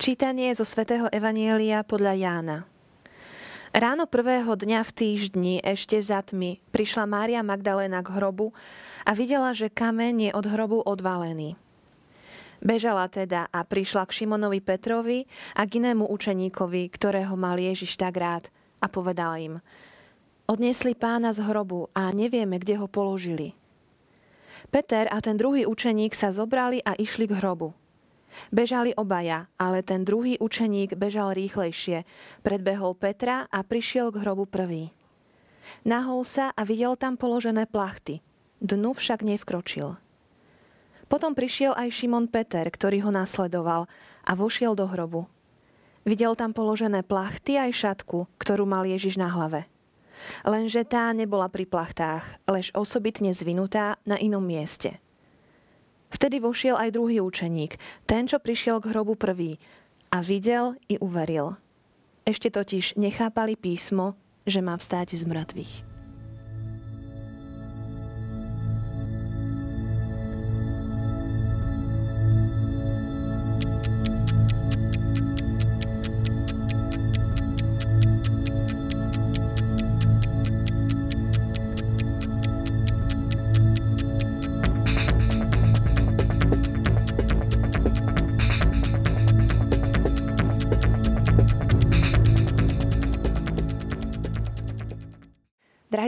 Čítanie zo svätého Evanielia podľa Jána. Ráno prvého dňa v týždni, ešte za tmy, prišla Mária Magdalena k hrobu a videla, že kameň je od hrobu odvalený. Bežala teda a prišla k Šimonovi Petrovi a k inému učeníkovi, ktorého mal Ježiš tak rád a povedala im Odnesli pána z hrobu a nevieme, kde ho položili. Peter a ten druhý učeník sa zobrali a išli k hrobu. Bežali obaja, ale ten druhý učeník bežal rýchlejšie. Predbehol Petra a prišiel k hrobu prvý. Nahol sa a videl tam položené plachty. Dnu však nevkročil. Potom prišiel aj Šimon Peter, ktorý ho nasledoval a vošiel do hrobu. Videl tam položené plachty aj šatku, ktorú mal Ježiš na hlave. Lenže tá nebola pri plachtách, lež osobitne zvinutá na inom mieste. Vtedy vošiel aj druhý učeník, ten, čo prišiel k hrobu prvý, a videl i uveril. Ešte totiž nechápali písmo, že má vstáť z mŕtvych.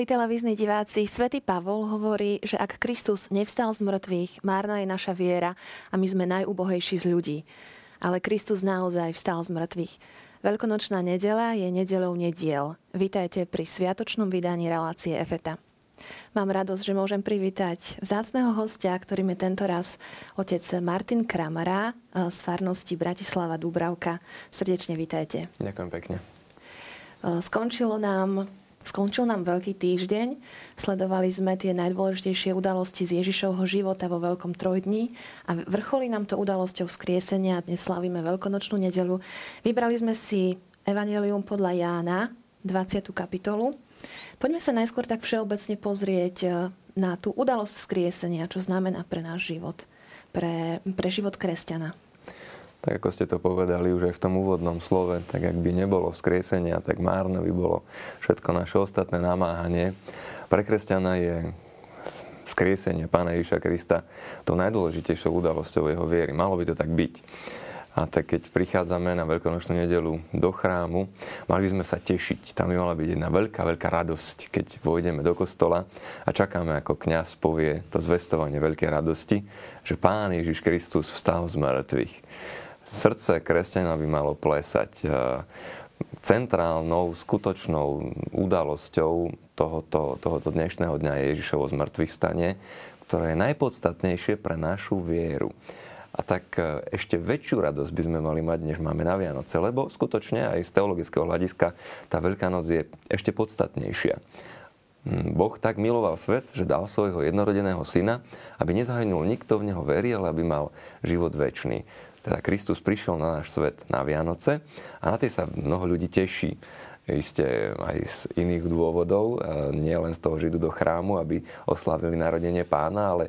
Drahí televízni diváci, svätý Pavol hovorí, že ak Kristus nevstal z mŕtvych, márna je naša viera a my sme najúbohejší z ľudí. Ale Kristus naozaj vstal z mŕtvych. Veľkonočná nedela je nedelou nediel. Vítajte pri sviatočnom vydaní relácie EFETA. Mám radosť, že môžem privítať vzácného hostia, ktorým je tento raz otec Martin Kramara z farnosti Bratislava Dúbravka. Srdečne vítajte. Ďakujem pekne. Skončilo nám Skončil nám Veľký týždeň, sledovali sme tie najdôležitejšie udalosti z Ježišovho života vo Veľkom trojdni a vrcholí nám to udalosťou skriesenia a dnes slavíme Veľkonočnú nedelu. Vybrali sme si Evangelium podľa Jána, 20. kapitolu. Poďme sa najskôr tak všeobecne pozrieť e, na tú udalosť skriesenia, čo znamená pre náš život, pre, pre život kresťana tak ako ste to povedali už aj v tom úvodnom slove, tak ak by nebolo vzkriesenia, tak márne by bolo všetko naše ostatné namáhanie. Pre kresťana je vzkriesenie Pána Ježiša Krista tou najdôležitejšou udalosťou jeho viery. Malo by to tak byť. A tak keď prichádzame na Veľkonočnú nedelu do chrámu, mali by sme sa tešiť. Tam by mala byť jedna veľká, veľká radosť, keď vojdeme do kostola a čakáme, ako kňaz povie to zvestovanie veľkej radosti, že Pán Ježiš Kristus vstal z mŕtvych srdce kresťana by malo plesať. E, centrálnou, skutočnou udalosťou tohoto, tohoto dnešného dňa Ježišovo zmrtvých stane, ktoré je najpodstatnejšie pre našu vieru. A tak e, ešte väčšiu radosť by sme mali mať, než máme na Vianoce, lebo skutočne aj z teologického hľadiska tá Veľká noc je ešte podstatnejšia. Hm, boh tak miloval svet, že dal svojho jednorodeného syna, aby nezahynul nikto v neho verí, ale aby mal život väčší. Teda Kristus prišiel na náš svet na Vianoce a na tie sa mnoho ľudí teší. Isté aj z iných dôvodov, nie len z toho, že idú do chrámu, aby oslavili narodenie pána, ale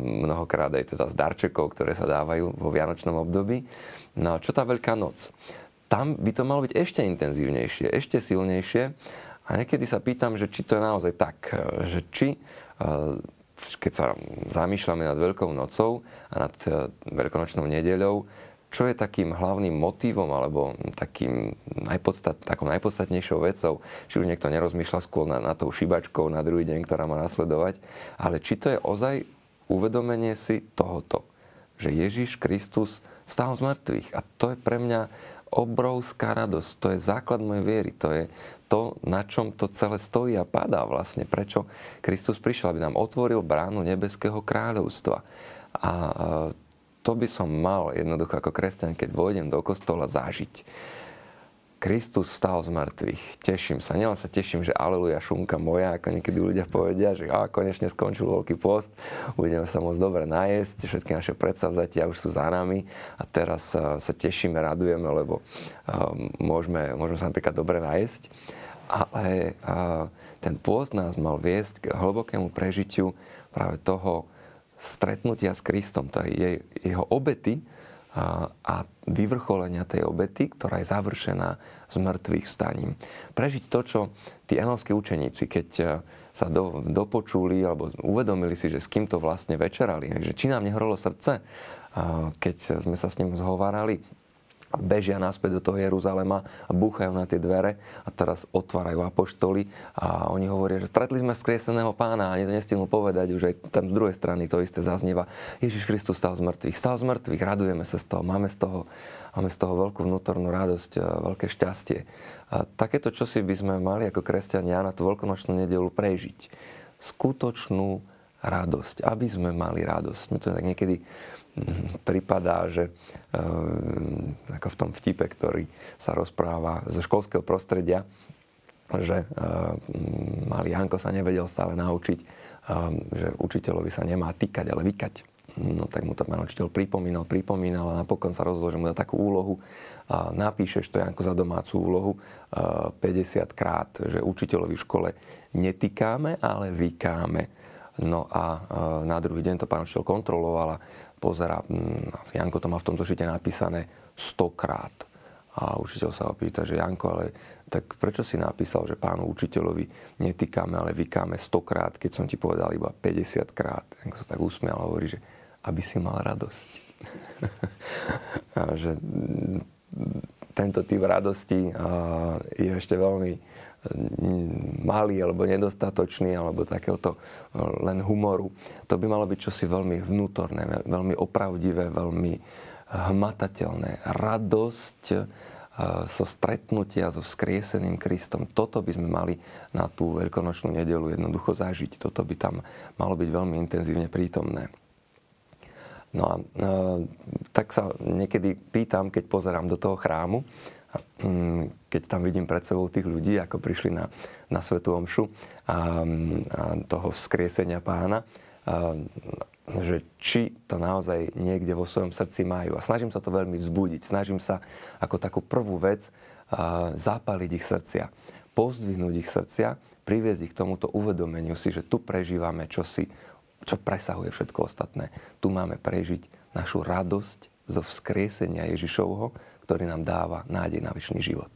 mnohokrát aj teda z darčekov, ktoré sa dávajú vo vianočnom období. No a čo tá Veľká noc? Tam by to malo byť ešte intenzívnejšie, ešte silnejšie. A niekedy sa pýtam, že či to je naozaj tak, že či keď sa zamýšľame nad Veľkou nocou a nad e, Veľkonočnou nedeľou, čo je takým hlavným motívom alebo takým najpodstat, takou najpodstatnejšou vecou, či už niekto nerozmýšľa skôr na, na tou šibačkou na druhý deň, ktorá má nasledovať, ale či to je ozaj uvedomenie si tohoto, že Ježiš Kristus vstal z mŕtvych. A to je pre mňa obrovská radosť. To je základ mojej viery. To je to, na čom to celé stojí a padá vlastne. Prečo Kristus prišiel, aby nám otvoril bránu nebeského kráľovstva. A to by som mal jednoducho ako kresťan, keď vojdem do kostola, zažiť. Kristus vstal z mŕtvych. Teším sa. Nielen sa teším, že aleluja, šunka moja, ako niekedy ľudia povedia, že a konečne skončil veľký post, budeme sa môcť dobre najesť, všetky naše predsavzatia už sú za nami a teraz sa, sa tešíme, radujeme, lebo um, môžeme, môžeme sa napríklad dobre najesť. Ale uh, ten pôst nás mal viesť k hlbokému prežitiu práve toho stretnutia s Kristom, to je jeho obety, a vyvrcholenia tej obety, ktorá je završená s mŕtvych staním. Prežiť to, čo tí enovskí učeníci, keď e, sa do, dopočuli alebo uvedomili si, že s kým to vlastne večerali, že či nám nehorolo srdce, keď sme sa s ním zhovárali, bežia naspäť do toho Jeruzalema a búchajú na tie dvere a teraz otvárajú apoštoli a oni hovoria, že stretli sme skrieseného pána a ani nestihnú povedať, už aj tam z druhej strany to isté zaznieva. Ježiš Kristus stal z mŕtvych, stal z mŕtvych, radujeme sa z toho, máme z toho, máme z toho veľkú vnútornú radosť, veľké šťastie. A takéto čosi by sme mali ako kresťania na tú veľkonočnú nedelu prežiť. Skutočnú radosť, aby sme mali radosť. My to tak niekedy pripadá, že eh, ako v tom vtipe, ktorý sa rozpráva zo školského prostredia, že eh, malý Janko sa nevedel stále naučiť, eh, že učiteľovi sa nemá týkať, ale vykať. No tak mu to pán učiteľ pripomínal, pripomínal a napokon sa rozhodol, že mu dá takú úlohu. A napíšeš to, Janko, za domácu úlohu 50 krát, že učiteľovi v škole netýkáme, ale vykáme. No a na druhý deň to pán učiteľ kontroloval pozera, mm, Janko to má v tomto šite napísané stokrát. A učiteľ sa ho pýta, že Janko, ale tak prečo si napísal, že pánu učiteľovi netýkame, ale vykáme stokrát, keď som ti povedal iba 50 krát. Janko sa tak usmial a hovorí, že aby si mal radosť. a že mm, tento typ radosti je ešte veľmi malý alebo nedostatočný alebo takéhoto e, len humoru. To by malo byť čosi veľmi vnútorné, veľmi opravdivé, veľmi hmatateľné. Radosť e, so stretnutia so vzkrieseným Kristom. Toto by sme mali na tú veľkonočnú nedelu jednoducho zažiť. Toto by tam malo byť veľmi intenzívne prítomné. No a e, tak sa niekedy pýtam, keď pozerám do toho chrámu, Mm, keď tam vidím pred sebou tých ľudí, ako prišli na, na Svetu Omšu a, a toho vzkriesenia pána, a, že či to naozaj niekde vo svojom srdci majú. A snažím sa to veľmi vzbudiť. Snažím sa ako takú prvú vec a, zapaliť ich srdcia. Pozdvihnúť ich srdcia, priviesť ich k tomuto uvedomeniu si, že tu prežívame čosi, čo presahuje všetko ostatné. Tu máme prežiť našu radosť zo vzkriesenia Ježišovho, ktorý nám dáva nádej na väčší život.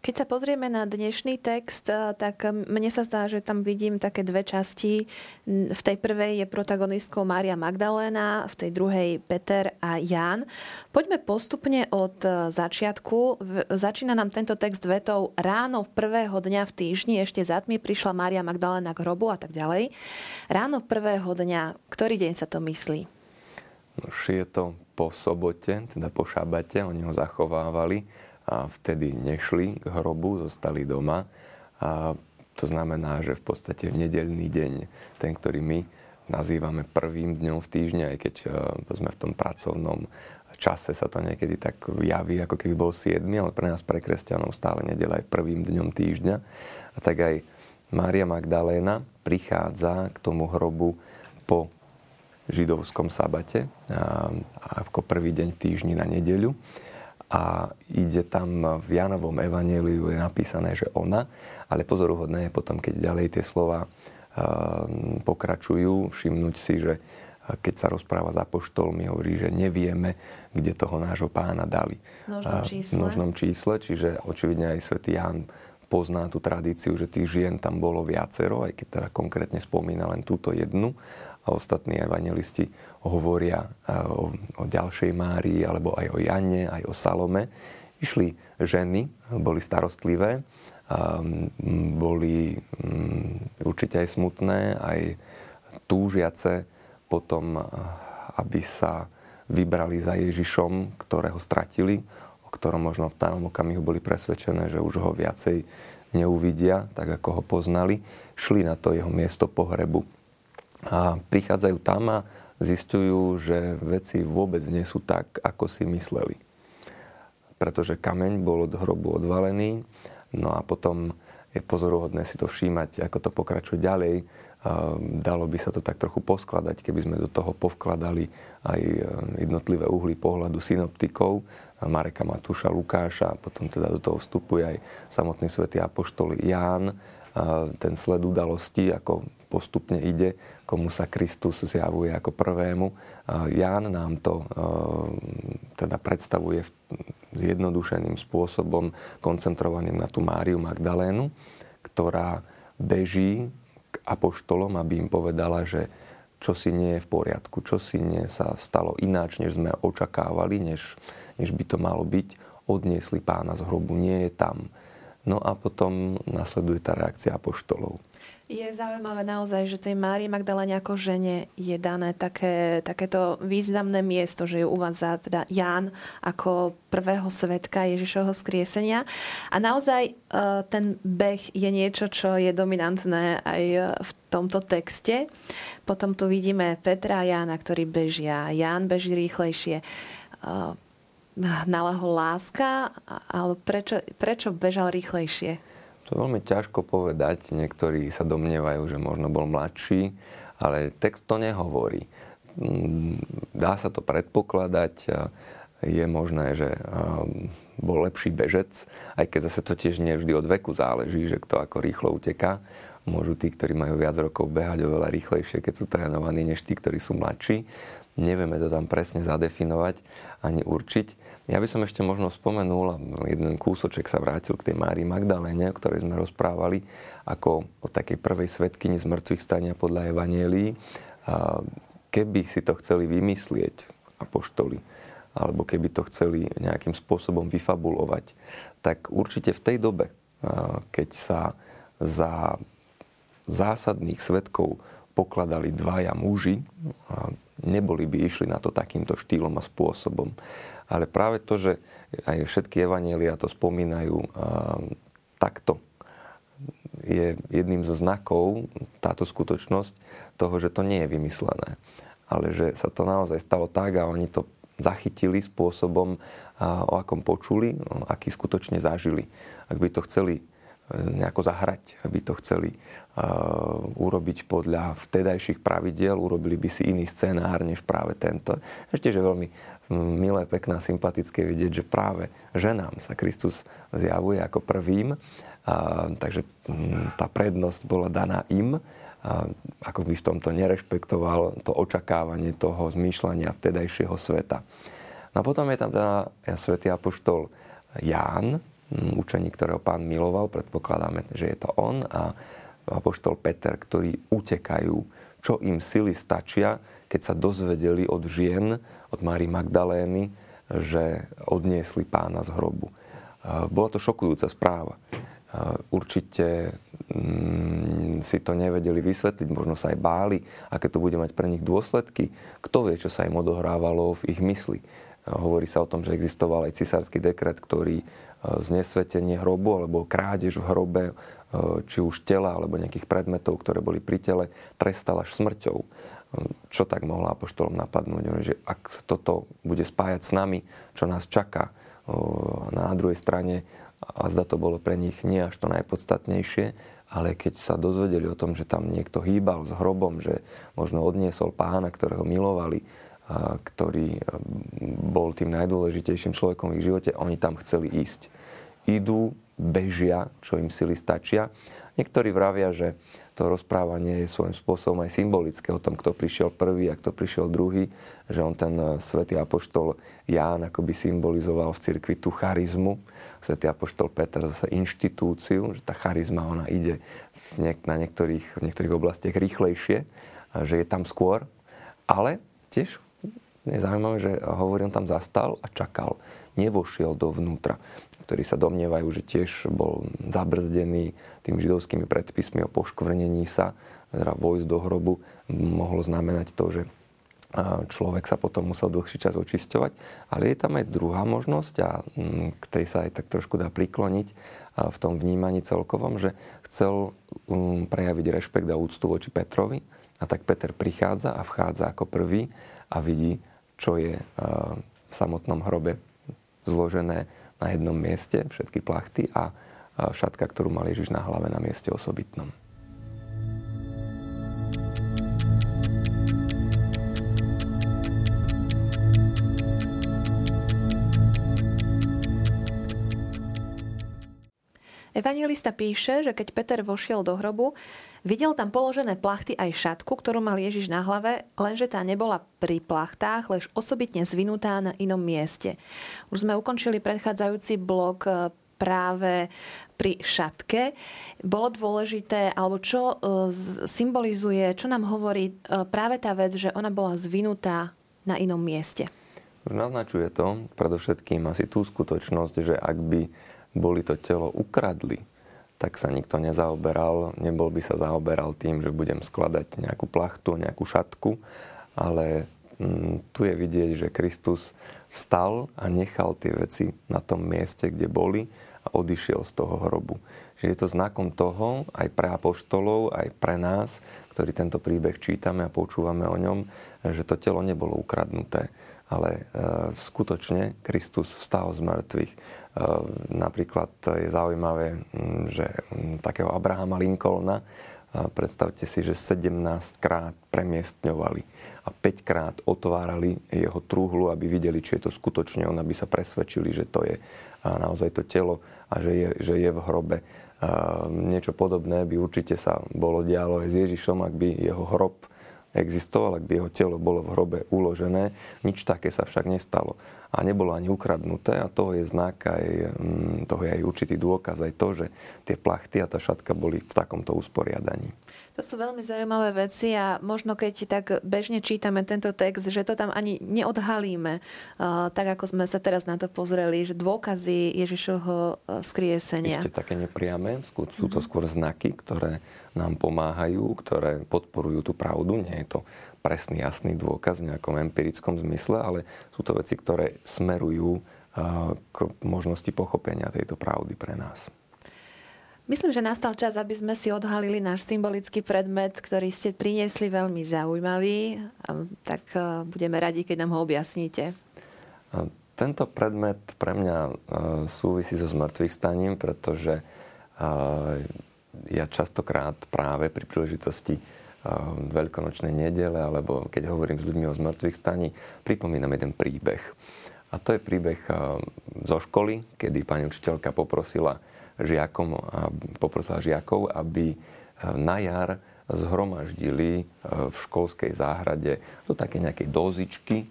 Keď sa pozrieme na dnešný text, eh, tak mne sa zdá, že tam vidím také dve časti. V tej prvej je protagonistkou Mária Magdaléna, v tej druhej Peter a Ján. Poďme postupne od eh, začiatku. Začína nám tento text vetou Ráno prvého dňa v týždni, ešte za tmy, prišla Mária Magdaléna k hrobu a tak ďalej. Ráno prvého dňa, ktorý deň sa to myslí? Už je to po sobote, teda po šabate, oni ho zachovávali vtedy nešli k hrobu, zostali doma. A to znamená, že v podstate v nedelný deň, ten, ktorý my nazývame prvým dňom v týždni, aj keď e, sme v tom pracovnom čase sa to niekedy tak javí, ako keby bol 7, ale pre nás, pre kresťanov, stále nedela aj prvým dňom týždňa. A tak aj Mária Magdaléna prichádza k tomu hrobu po židovskom sabate, ako prvý deň v týždni na nedeľu a ide tam v Janovom evaneliu je napísané, že ona, ale pozoruhodné je potom, keď ďalej tie slova ehm, pokračujú, všimnúť si, že keď sa rozpráva s apoštolmi, hovorí, že nevieme, kde toho nášho pána dali. V množnom čísle. V čísle, čiže očividne aj svätý Ján pozná tú tradíciu, že tých žien tam bolo viacero, aj keď teda konkrétne spomína len túto jednu a ostatní evangelisti hovoria e, o, o ďalšej Márii, alebo aj o Jane, aj o Salome. Išli ženy, boli starostlivé, boli určite aj smutné, aj túžiace potom, aby sa vybrali za Ježišom, ktorého stratili, o ktorom možno v danom okamihu boli presvedčené, že už ho viacej neuvidia, tak ako ho poznali. Šli na to jeho miesto pohrebu. A prichádzajú tam a zistujú, že veci vôbec nie sú tak, ako si mysleli. Pretože kameň bol od hrobu odvalený, no a potom je pozoruhodné si to všímať, ako to pokračuje ďalej. Dalo by sa to tak trochu poskladať, keby sme do toho povkladali aj e, jednotlivé uhly pohľadu synoptikov, Mareka Matúša, Lukáša, a potom teda do toho vstupuje aj samotný svätý apoštol Ján ten sled udalosti, ako postupne ide, komu sa Kristus zjavuje ako prvému. Ján nám to teda predstavuje zjednodušeným spôsobom, koncentrovaným na tú Máriu Magdalénu, ktorá beží k apoštolom, aby im povedala, že čo si nie je v poriadku, čo si nie sa stalo ináč, než sme očakávali, než, než by to malo byť. Odniesli pána z hrobu, nie je tam. No a potom nasleduje tá reakcia apoštolov. Je zaujímavé naozaj, že tej Márii Magdalene ako žene je dané také, takéto významné miesto, že ju uvádza teda Ján ako prvého svetka Ježišovho skriesenia. A naozaj e, ten beh je niečo, čo je dominantné aj v tomto texte. Potom tu vidíme Petra a Jána, ktorí bežia. Ján beží rýchlejšie e, hnala láska, ale prečo, prečo bežal rýchlejšie? To je veľmi ťažko povedať. Niektorí sa domnievajú, že možno bol mladší, ale text to nehovorí. Mm, dá sa to predpokladať. Je možné, že bol lepší bežec, aj keď zase to tiež nie vždy od veku záleží, že kto ako rýchlo uteká. Môžu tí, ktorí majú viac rokov behať oveľa rýchlejšie, keď sú trénovaní, než tí, ktorí sú mladší. Nevieme to tam presne zadefinovať ani určiť. Ja by som ešte možno spomenul, jeden kúsoček sa vrátil k tej Márii Magdaléne, o ktorej sme rozprávali, ako o takej prvej svetkyni z mŕtvych stania podľa Evanielii. Keby si to chceli vymyslieť apoštoli, alebo keby to chceli nejakým spôsobom vyfabulovať, tak určite v tej dobe, keď sa za zásadných svetkov pokladali dvaja muži, neboli by išli na to takýmto štýlom a spôsobom. Ale práve to, že aj všetky evanielia to spomínajú takto, je jedným zo znakov táto skutočnosť toho, že to nie je vymyslené. Ale že sa to naozaj stalo tak a oni to zachytili spôsobom, o akom počuli, aký skutočne zažili. Ak by to chceli nejako zahrať, aby to chceli uh, urobiť podľa vtedajších pravidiel, urobili by si iný scenár než práve tento. Ešte, že veľmi milé, pekné a sympatické vidieť, že práve ženám sa Kristus zjavuje ako prvým. A, takže m, tá prednosť bola daná im. A, ako by v tomto nerešpektoval to očakávanie toho zmýšľania vtedajšieho sveta. No a potom je tam teda ja, svätý apoštol Ján, učeník, ktorého pán miloval, predpokladáme, že je to on, a apoštol Peter, ktorí utekajú, čo im sily stačia, keď sa dozvedeli od žien, od Mári Magdalény, že odniesli pána z hrobu. Bola to šokujúca správa. Určite mm, si to nevedeli vysvetliť, možno sa aj báli, aké to bude mať pre nich dôsledky. Kto vie, čo sa im odohrávalo v ich mysli. Hovorí sa o tom, že existoval aj cisársky dekret, ktorý znesvetenie hrobu alebo krádež v hrobe, či už tela alebo nejakých predmetov, ktoré boli pri tele, trestal až smrťou. Čo tak mohlo apoštolom napadnúť, že ak toto bude spájať s nami, čo nás čaká na druhej strane, a zda to bolo pre nich nie až to najpodstatnejšie, ale keď sa dozvedeli o tom, že tam niekto hýbal s hrobom, že možno odniesol pána, ktorého milovali, ktorý bol tým najdôležitejším človekom v ich živote, oni tam chceli ísť. Idú, bežia, čo im sily stačia. Niektorí vravia, že to rozprávanie je svojím spôsobom aj symbolické o tom, kto prišiel prvý a kto prišiel druhý, že on ten eh, svätý apoštol Ján akoby symbolizoval v cirkvi tú charizmu, svätý apoštol Peter zase inštitúciu, že tá charizma ona ide na niektorých, v niektorých oblastiach rýchlejšie, že je tam skôr, ale tiež je zaujímavé, že hovorí, on tam zastal a čakal, nevošiel dovnútra ktorí sa domnievajú, že tiež bol zabrzdený tými židovskými predpismi o poškvrnení sa, teda vojsť do hrobu, mohlo znamenať to, že človek sa potom musel dlhší čas očisťovať. Ale je tam aj druhá možnosť a k tej sa aj tak trošku dá prikloniť v tom vnímaní celkovom, že chcel prejaviť rešpekt a úctu voči Petrovi. A tak Peter prichádza a vchádza ako prvý a vidí, čo je v samotnom hrobe zložené na jednom mieste, všetky plachty a šatka, ktorú mal Ježiš na hlave na mieste osobitnom. Evangelista píše, že keď Peter vošiel do hrobu, videl tam položené plachty aj šatku, ktorú mal Ježiš na hlave, lenže tá nebola pri plachtách, lež osobitne zvinutá na inom mieste. Už sme ukončili predchádzajúci blok e, práve pri šatke. Bolo dôležité, alebo čo e, symbolizuje, čo nám hovorí e, práve tá vec, že ona bola zvinutá na inom mieste. Už naznačuje to predovšetkým asi tú skutočnosť, že ak by boli to telo ukradli, tak sa nikto nezaoberal, nebol by sa zaoberal tým, že budem skladať nejakú plachtu, nejakú šatku, ale mm, tu je vidieť, že Kristus vstal a nechal tie veci na tom mieste, kde boli a odišiel z toho hrobu. Že je to znakom toho aj pre apoštolov, aj pre nás, ktorí tento príbeh čítame a počúvame o ňom, že to telo nebolo ukradnuté ale e, skutočne Kristus vstal z mŕtvych. E, napríklad je zaujímavé, že takého Abrahama Lincolna, e, predstavte si, že 17 krát premiestňovali a 5 krát otvárali jeho trúhlu, aby videli, či je to skutočne on, aby sa presvedčili, že to je naozaj to telo a že je, že je v hrobe. Niečo podobné by určite sa bolo dialo aj s Ježišom, ak by jeho hrob existoval, ak by jeho telo bolo v hrobe uložené. Nič také sa však nestalo. A nebolo ani ukradnuté a toho je znak aj, mm, toho je aj určitý dôkaz aj to, že tie plachty a tá šatka boli v takomto usporiadaní. To sú veľmi zaujímavé veci a možno keď tak bežne čítame tento text, že to tam ani neodhalíme, tak ako sme sa teraz na to pozreli, že dôkazy Ježišovho e, vzkriesenia. Ešte také nepriame, sú to mhm. skôr znaky, ktoré nám pomáhajú, ktoré podporujú tú pravdu. Nie je to presný, jasný dôkaz v nejakom empirickom zmysle, ale sú to veci, ktoré smerujú k možnosti pochopenia tejto pravdy pre nás. Myslím, že nastal čas, aby sme si odhalili náš symbolický predmet, ktorý ste priniesli veľmi zaujímavý. Tak e, budeme radi, keď nám ho objasníte. Tento predmet pre mňa e, súvisí so zmrtvých staním, pretože e, ja častokrát práve pri príležitosti veľkonočnej nedele, alebo keď hovorím s ľuďmi o zmrtvých staní, pripomínam jeden príbeh. A to je príbeh zo školy, kedy pani učiteľka poprosila žiakom, poprosila žiakov, aby e, na jar zhromaždili e, v školskej záhrade do také nejakej dozičky e,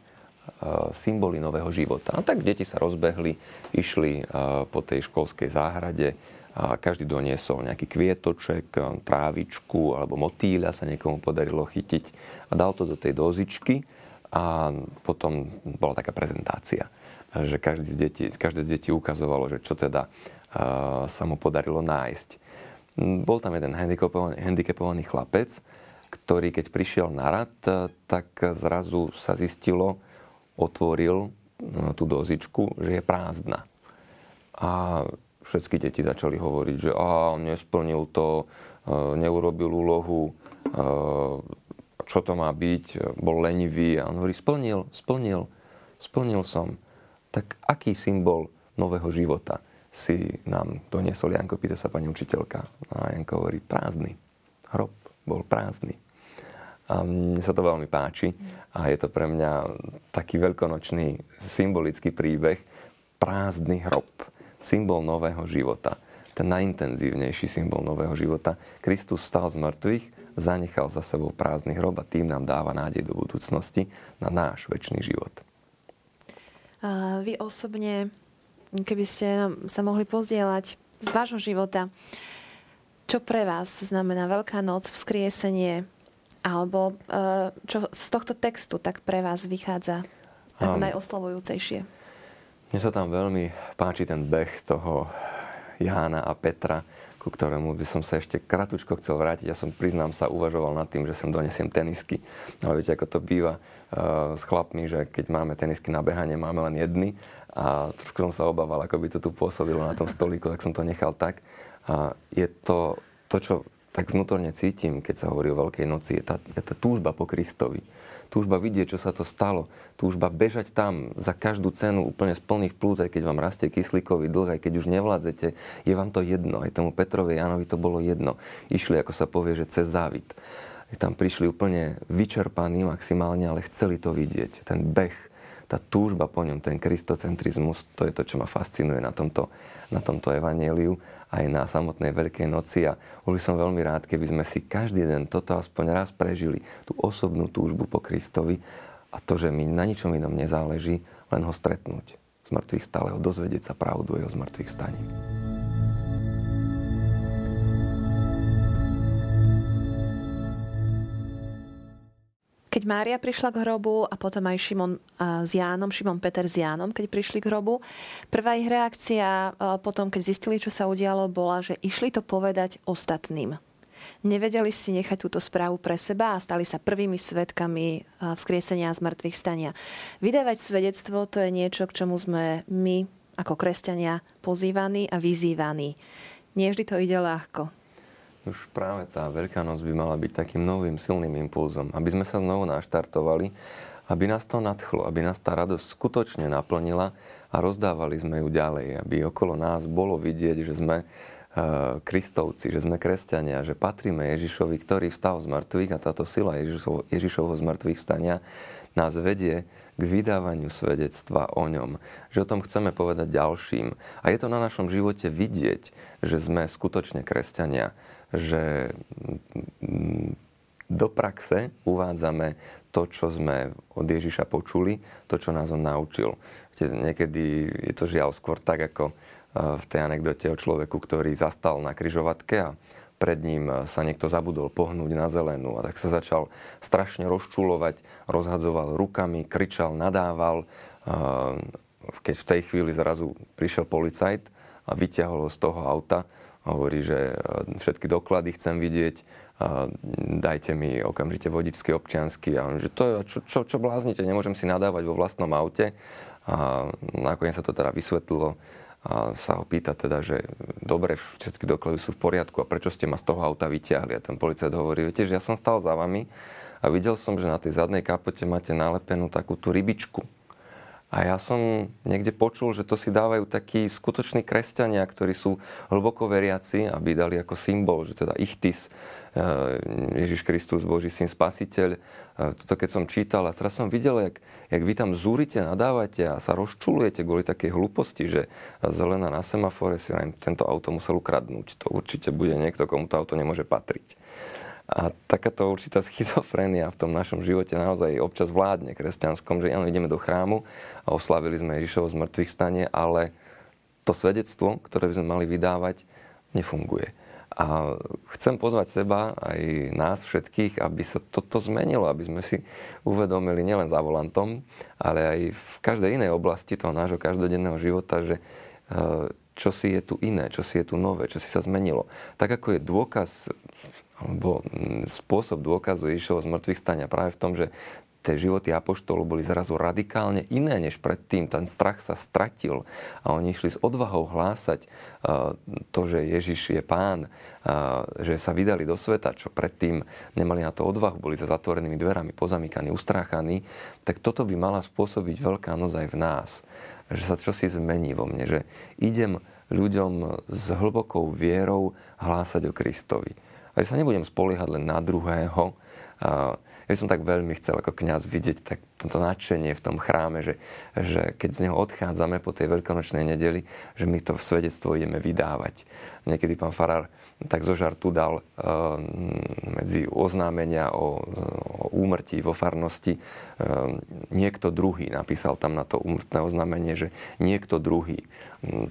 symboly nového života. A tak deti sa rozbehli, išli po tej školskej záhrade a každý doniesol nejaký kvietoček, trávičku alebo motýľa sa niekomu podarilo chytiť a dal to do tej dozičky a potom bola taká prezentácia, že každý z detí, každé z detí ukazovalo, že čo teda sa mu podarilo nájsť. Bol tam jeden handicapovaný, handicapovaný chlapec, ktorý keď prišiel na rad, tak zrazu sa zistilo, otvoril no, tú dozičku, že je prázdna. A všetky deti začali hovoriť, že á, on nesplnil to, e, neurobil úlohu, e, čo to má byť, bol lenivý. A on hovorí, splnil, splnil, splnil som. Tak aký symbol nového života? Si nám doniesol Janko, pýta sa pani učiteľka. A Janko hovorí, prázdny. Hrob bol prázdny. A mne sa to veľmi páči a je to pre mňa taký veľkonočný symbolický príbeh. Prázdny hrob. Symbol nového života. Ten najintenzívnejší symbol nového života. Kristus stal z mŕtvych, zanechal za sebou prázdny hrob a tým nám dáva nádej do budúcnosti na náš väčší život. A vy osobne keby ste sa mohli pozdieľať z vášho života, čo pre vás znamená Veľká noc, vzkriesenie, alebo e, čo z tohto textu tak pre vás vychádza ako um, najoslovujúcejšie? Mne sa tam veľmi páči ten beh toho Jána a Petra, ku ktorému by som sa ešte kratučko chcel vrátiť. Ja som, priznám sa, uvažoval nad tým, že sem donesiem tenisky. Ale viete, ako to býva uh, s chlapmi, že keď máme tenisky na behanie, máme len jedny a trošku som sa obával, ako by to tu pôsobilo na tom stolíku, tak som to nechal tak. A je to, to, čo tak vnútorne cítim, keď sa hovorí o Veľkej noci, je tá, je tá túžba po Kristovi. Túžba vidieť, čo sa to stalo. Túžba bežať tam za každú cenu úplne z plných plúc, aj keď vám rastie kyslíkový dlh, aj keď už nevládzete, je vám to jedno. Aj tomu Petrovi Janovi to bolo jedno. Išli, ako sa povie, že cez závit. Tam prišli úplne vyčerpaní maximálne, ale chceli to vidieť. Ten beh tá túžba po ňom, ten kristocentrizmus, to je to, čo ma fascinuje na tomto, na tomto evanieliu. aj na samotnej Veľkej noci a bol by som veľmi rád, keby sme si každý den toto aspoň raz prežili, tú osobnú túžbu po Kristovi a to, že mi na ničom inom nezáleží, len ho stretnúť z mŕtvych stáleho, dozvedieť sa pravdu o jeho zmrtvých staní. Keď Mária prišla k hrobu a potom aj Šimon s Jánom, Šimon Peter s Jánom, keď prišli k hrobu, prvá ich reakcia potom, keď zistili, čo sa udialo, bola, že išli to povedať ostatným. Nevedeli si nechať túto správu pre seba a stali sa prvými svetkami vzkriesenia z mŕtvych stania. Vydávať svedectvo to je niečo, k čomu sme my ako kresťania pozývaní a vyzývaní. Nie vždy to ide ľahko. Už práve tá Veľká noc by mala byť takým novým silným impulzom, aby sme sa znovu naštartovali, aby nás to nadchlo, aby nás tá radosť skutočne naplnila a rozdávali sme ju ďalej, aby okolo nás bolo vidieť, že sme eh, kristovci, že sme kresťania, že patríme Ježišovi, ktorý vstal z mŕtvych a táto sila Ježišov, Ježišovho z mŕtvych stania nás vedie k vydávaniu svedectva o ňom. Že o tom chceme povedať ďalším. A je to na našom živote vidieť, že sme skutočne kresťania že do praxe uvádzame to, čo sme od Ježiša počuli, to, čo nás on naučil. Niekedy je to žiaľ skôr tak, ako e, v tej anekdote o človeku, ktorý zastal na kryžovatke a pred ním sa niekto zabudol pohnúť na zelenú a tak sa začal strašne rozčulovať, rozhadzoval rukami, kričal, nadával. E, keď v tej chvíli zrazu prišiel policajt a vyťahol ho z toho auta, hovorí, že e, všetky doklady chcem vidieť, a dajte mi okamžite vodičský občiansky. A on, že to je, čo, čo, čo bláznite, nemôžem si nadávať vo vlastnom aute. A nakoniec sa to teda vysvetlilo a sa ho pýta teda, že dobre, všetky doklady sú v poriadku a prečo ste ma z toho auta vyťahli? A ten policajt hovorí, viete, že ja som stal za vami a videl som, že na tej zadnej kapote máte nalepenú takú tú rybičku a ja som niekde počul, že to si dávajú takí skutoční kresťania, ktorí sú hlboko veriaci, aby dali ako symbol, že teda ichtis, e, Ježiš Kristus, Boží syn, spasiteľ. E, toto keď som čítal a teraz som videl, jak, jak vy tam zúrite, nadávate a sa rozčulujete kvôli takej hlúposti, že zelená na semafore si tento auto musel ukradnúť. To určite bude niekto, komu to auto nemôže patriť. A takáto určitá schizofrénia v tom našom živote naozaj občas vládne kresťanskom, že áno, ideme do chrámu a oslavili sme Ježišovo z mŕtvych stane, ale to svedectvo, ktoré by sme mali vydávať, nefunguje. A chcem pozvať seba aj nás všetkých, aby sa toto zmenilo, aby sme si uvedomili nielen za volantom, ale aj v každej inej oblasti toho nášho každodenného života, že eh, čo si je tu iné, čo si je tu nové, čo si sa zmenilo. Tak ako je dôkaz alebo mm, spôsob dôkazu Ježišovho zmrtvých stania práve v tom, že tie životy apoštolov boli zrazu radikálne iné než predtým. Ten strach sa stratil a oni išli s odvahou hlásať uh, to, že Ježiš je pán, uh, že sa vydali do sveta, čo predtým nemali na to odvahu, boli za zatvorenými dverami, pozamykaní, ustráchaní, tak toto by mala spôsobiť veľká noc aj v nás. Že sa čosi zmení vo mne, že idem ľuďom s hlbokou vierou hlásať o Kristovi a že sa nebudem spoliehať len na druhého. Ja som tak veľmi chcel ako kňaz vidieť tak toto nadšenie v tom chráme, že, že keď z neho odchádzame po tej veľkonočnej nedeli, že my to svedectvo ideme vydávať. Niekedy pán Farár tak zo žartu dal uh, medzi oznámenia o, o úmrtí vo farnosti uh, niekto druhý. Napísal tam na to úmrtné oznámenie, že niekto druhý.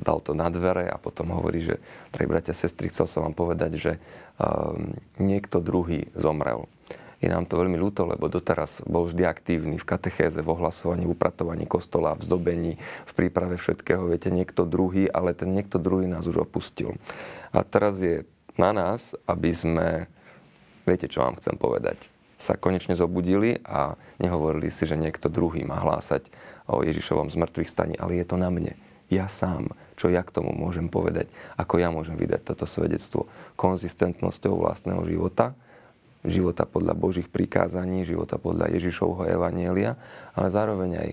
Dal to na dvere a potom hovorí, že, drahí bratia sestry, chcel som vám povedať, že uh, niekto druhý zomrel. Je nám to veľmi ľúto, lebo doteraz bol vždy aktívny v katechéze, v ohlasovaní, v upratovaní kostola, v zdobení, v príprave všetkého. Viete, niekto druhý, ale ten niekto druhý nás už opustil. A teraz je na nás, aby sme, viete, čo vám chcem povedať, sa konečne zobudili a nehovorili si, že niekto druhý má hlásať o Ježišovom zmrtvých staní, ale je to na mne. Ja sám, čo ja k tomu môžem povedať, ako ja môžem vydať toto svedectvo konzistentnosťou vlastného života, života podľa Božích prikázaní, života podľa Ježišovho evanielia, ale zároveň aj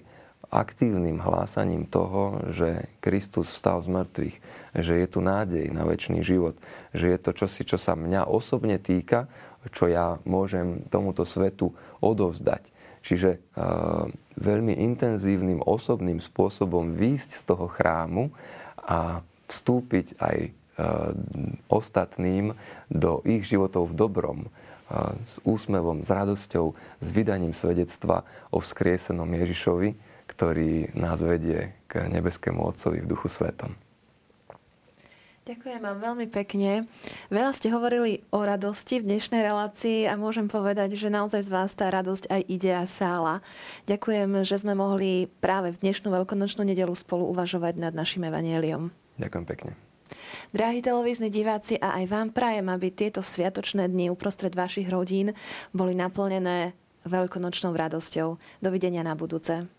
aktívnym hlásaním toho, že Kristus vstal z mŕtvych, že je tu nádej na väčší život, že je to čosi, čo sa mňa osobne týka, čo ja môžem tomuto svetu odovzdať. Čiže uh, veľmi intenzívnym osobným spôsobom výjsť z toho chrámu a vstúpiť aj ostatným do ich životov v dobrom, s úsmevom, s radosťou, s vydaním svedectva o vzkriesenom Ježišovi, ktorý nás vedie k nebeskému Otcovi v Duchu Svetom. Ďakujem vám veľmi pekne. Veľa ste hovorili o radosti v dnešnej relácii a môžem povedať, že naozaj z vás tá radosť aj ide a sála. Ďakujem, že sme mohli práve v dnešnú veľkonočnú nedelu spolu uvažovať nad našim evanieliom. Ďakujem pekne. Drahí televízni diváci, a aj vám prajem, aby tieto sviatočné dni uprostred vašich rodín boli naplnené veľkonočnou radosťou. Dovidenia na budúce.